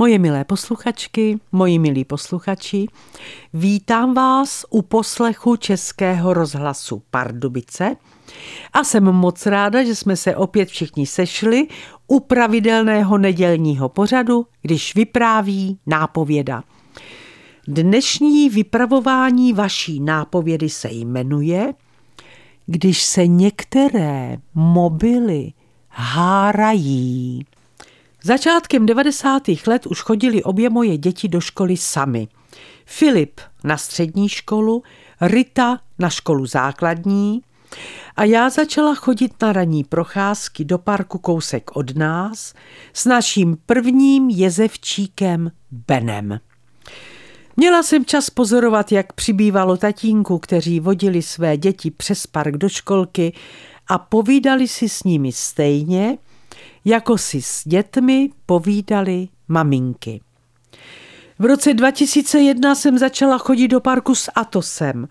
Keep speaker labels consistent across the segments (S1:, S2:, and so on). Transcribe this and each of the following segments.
S1: Moje milé posluchačky, moji milí posluchači, vítám vás u poslechu Českého rozhlasu Pardubice a jsem moc ráda, že jsme se opět všichni sešli u pravidelného nedělního pořadu, když vypráví nápověda. Dnešní vypravování vaší nápovědy se jmenuje Když se některé mobily hárají. Začátkem 90. let už chodili obě moje děti do školy sami. Filip na střední školu, Rita na školu základní a já začala chodit na ranní procházky do parku kousek od nás s naším prvním jezevčíkem Benem. Měla jsem čas pozorovat, jak přibývalo tatínku, kteří vodili své děti přes park do školky a povídali si s nimi stejně, jako si s dětmi povídali maminky. V roce 2001 jsem začala chodit do parku s Atosem,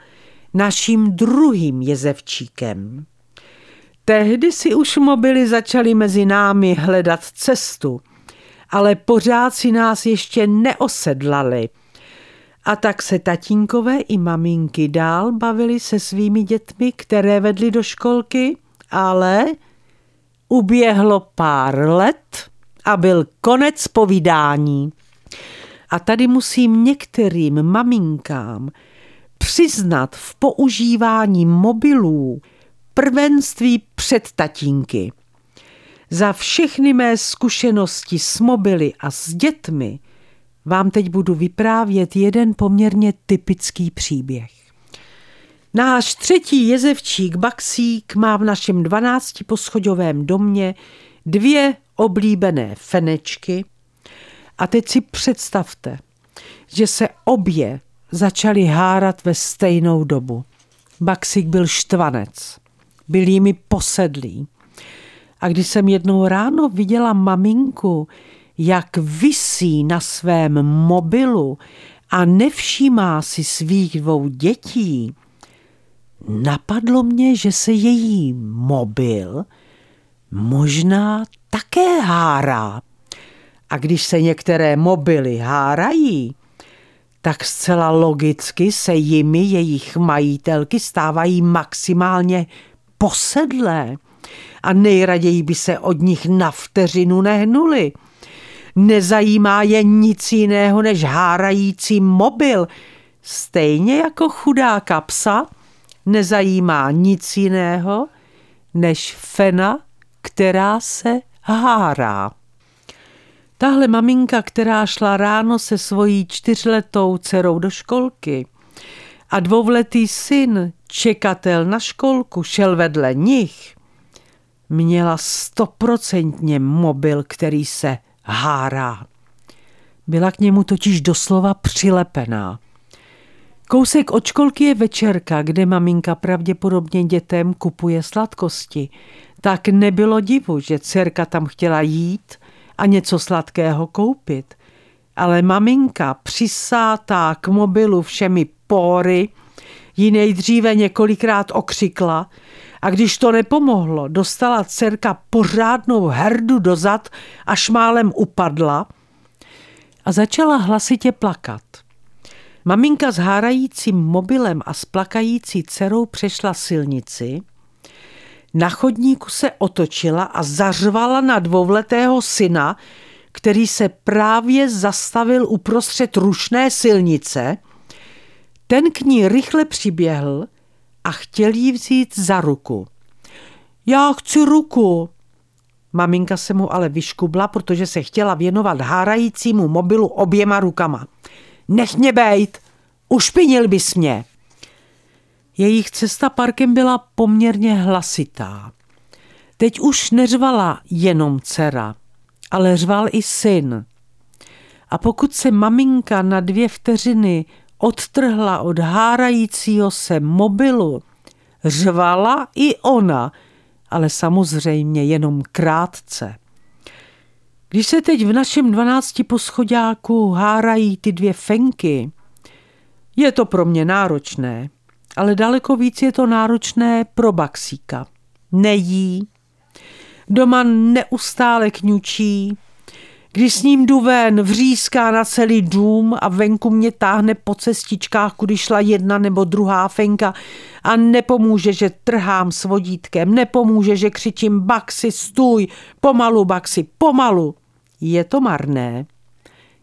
S1: naším druhým jezevčíkem. Tehdy si už mobily začaly mezi námi hledat cestu, ale pořád si nás ještě neosedlali. A tak se tatínkové i maminky dál bavili se svými dětmi, které vedly do školky, ale Uběhlo pár let a byl konec povídání. A tady musím některým maminkám přiznat v používání mobilů prvenství před tatínky. Za všechny mé zkušenosti s mobily a s dětmi vám teď budu vyprávět jeden poměrně typický příběh. Náš třetí jezevčík Baxík má v našem 12 poschodovém domě dvě oblíbené fenečky a teď si představte, že se obě začaly hárat ve stejnou dobu. Baxík byl štvanec, byl jimi posedlý. A když jsem jednou ráno viděla maminku, jak visí na svém mobilu a nevšímá si svých dvou dětí, napadlo mě, že se její mobil možná také hárá. A když se některé mobily hárají, tak zcela logicky se jimi jejich majitelky stávají maximálně posedlé a nejraději by se od nich na vteřinu nehnuli. Nezajímá je nic jiného než hárající mobil, stejně jako chudáka psa, nezajímá nic jiného než fena, která se hárá. Tahle maminka, která šla ráno se svojí čtyřletou dcerou do školky a dvouletý syn, čekatel na školku, šel vedle nich, měla stoprocentně mobil, který se hárá. Byla k němu totiž doslova přilepená. Kousek od školky je večerka, kde maminka pravděpodobně dětem kupuje sladkosti. Tak nebylo divu, že dcerka tam chtěla jít a něco sladkého koupit. Ale maminka, přisátá k mobilu všemi pory, ji nejdříve několikrát okřikla a když to nepomohlo, dostala dcerka pořádnou herdu dozad a šmálem upadla a začala hlasitě plakat. Maminka s hárajícím mobilem a splakající dcerou přešla silnici, na chodníku se otočila a zařvala na dvouletého syna, který se právě zastavil uprostřed rušné silnice. Ten k ní rychle přiběhl a chtěl jí vzít za ruku. Já chci ruku. Maminka se mu ale vyškubla, protože se chtěla věnovat hárajícímu mobilu oběma rukama. Nech mě bejt, ušpinil bys mě. Jejich cesta parkem byla poměrně hlasitá. Teď už neřvala jenom dcera, ale řval i syn. A pokud se maminka na dvě vteřiny odtrhla od hárajícího se mobilu, řvala i ona, ale samozřejmě jenom krátce. Když se teď v našem dvanácti poschodáku hárají ty dvě fenky, je to pro mě náročné, ale daleko víc je to náročné pro Baxíka. Nejí, doma neustále kňučí, Když s ním jdu ven, vříská na celý dům a venku mě táhne po cestičkách, kudy šla jedna nebo druhá fenka a nepomůže, že trhám s vodítkem, nepomůže, že křičím Baxi, stůj, pomalu, Baxi, pomalu. Je to marné,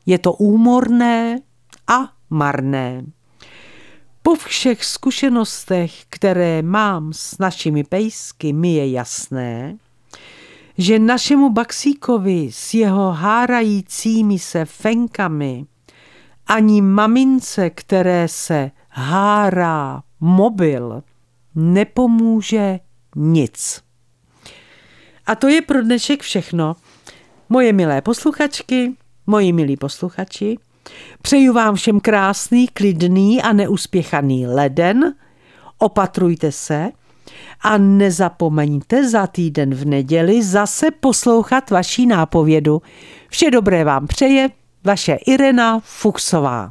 S1: je to úmorné a marné. Po všech zkušenostech, které mám s našimi pejsky, mi je jasné, že našemu Baxíkovi s jeho hárajícími se fenkami ani mamince, které se hárá mobil, nepomůže nic. A to je pro dnešek všechno. Moje milé posluchačky, moji milí posluchači, přeju vám všem krásný, klidný a neuspěchaný leden. Opatrujte se, a nezapomeňte za týden v neděli zase poslouchat vaší nápovědu. Vše dobré vám přeje vaše Irena Fuchsová.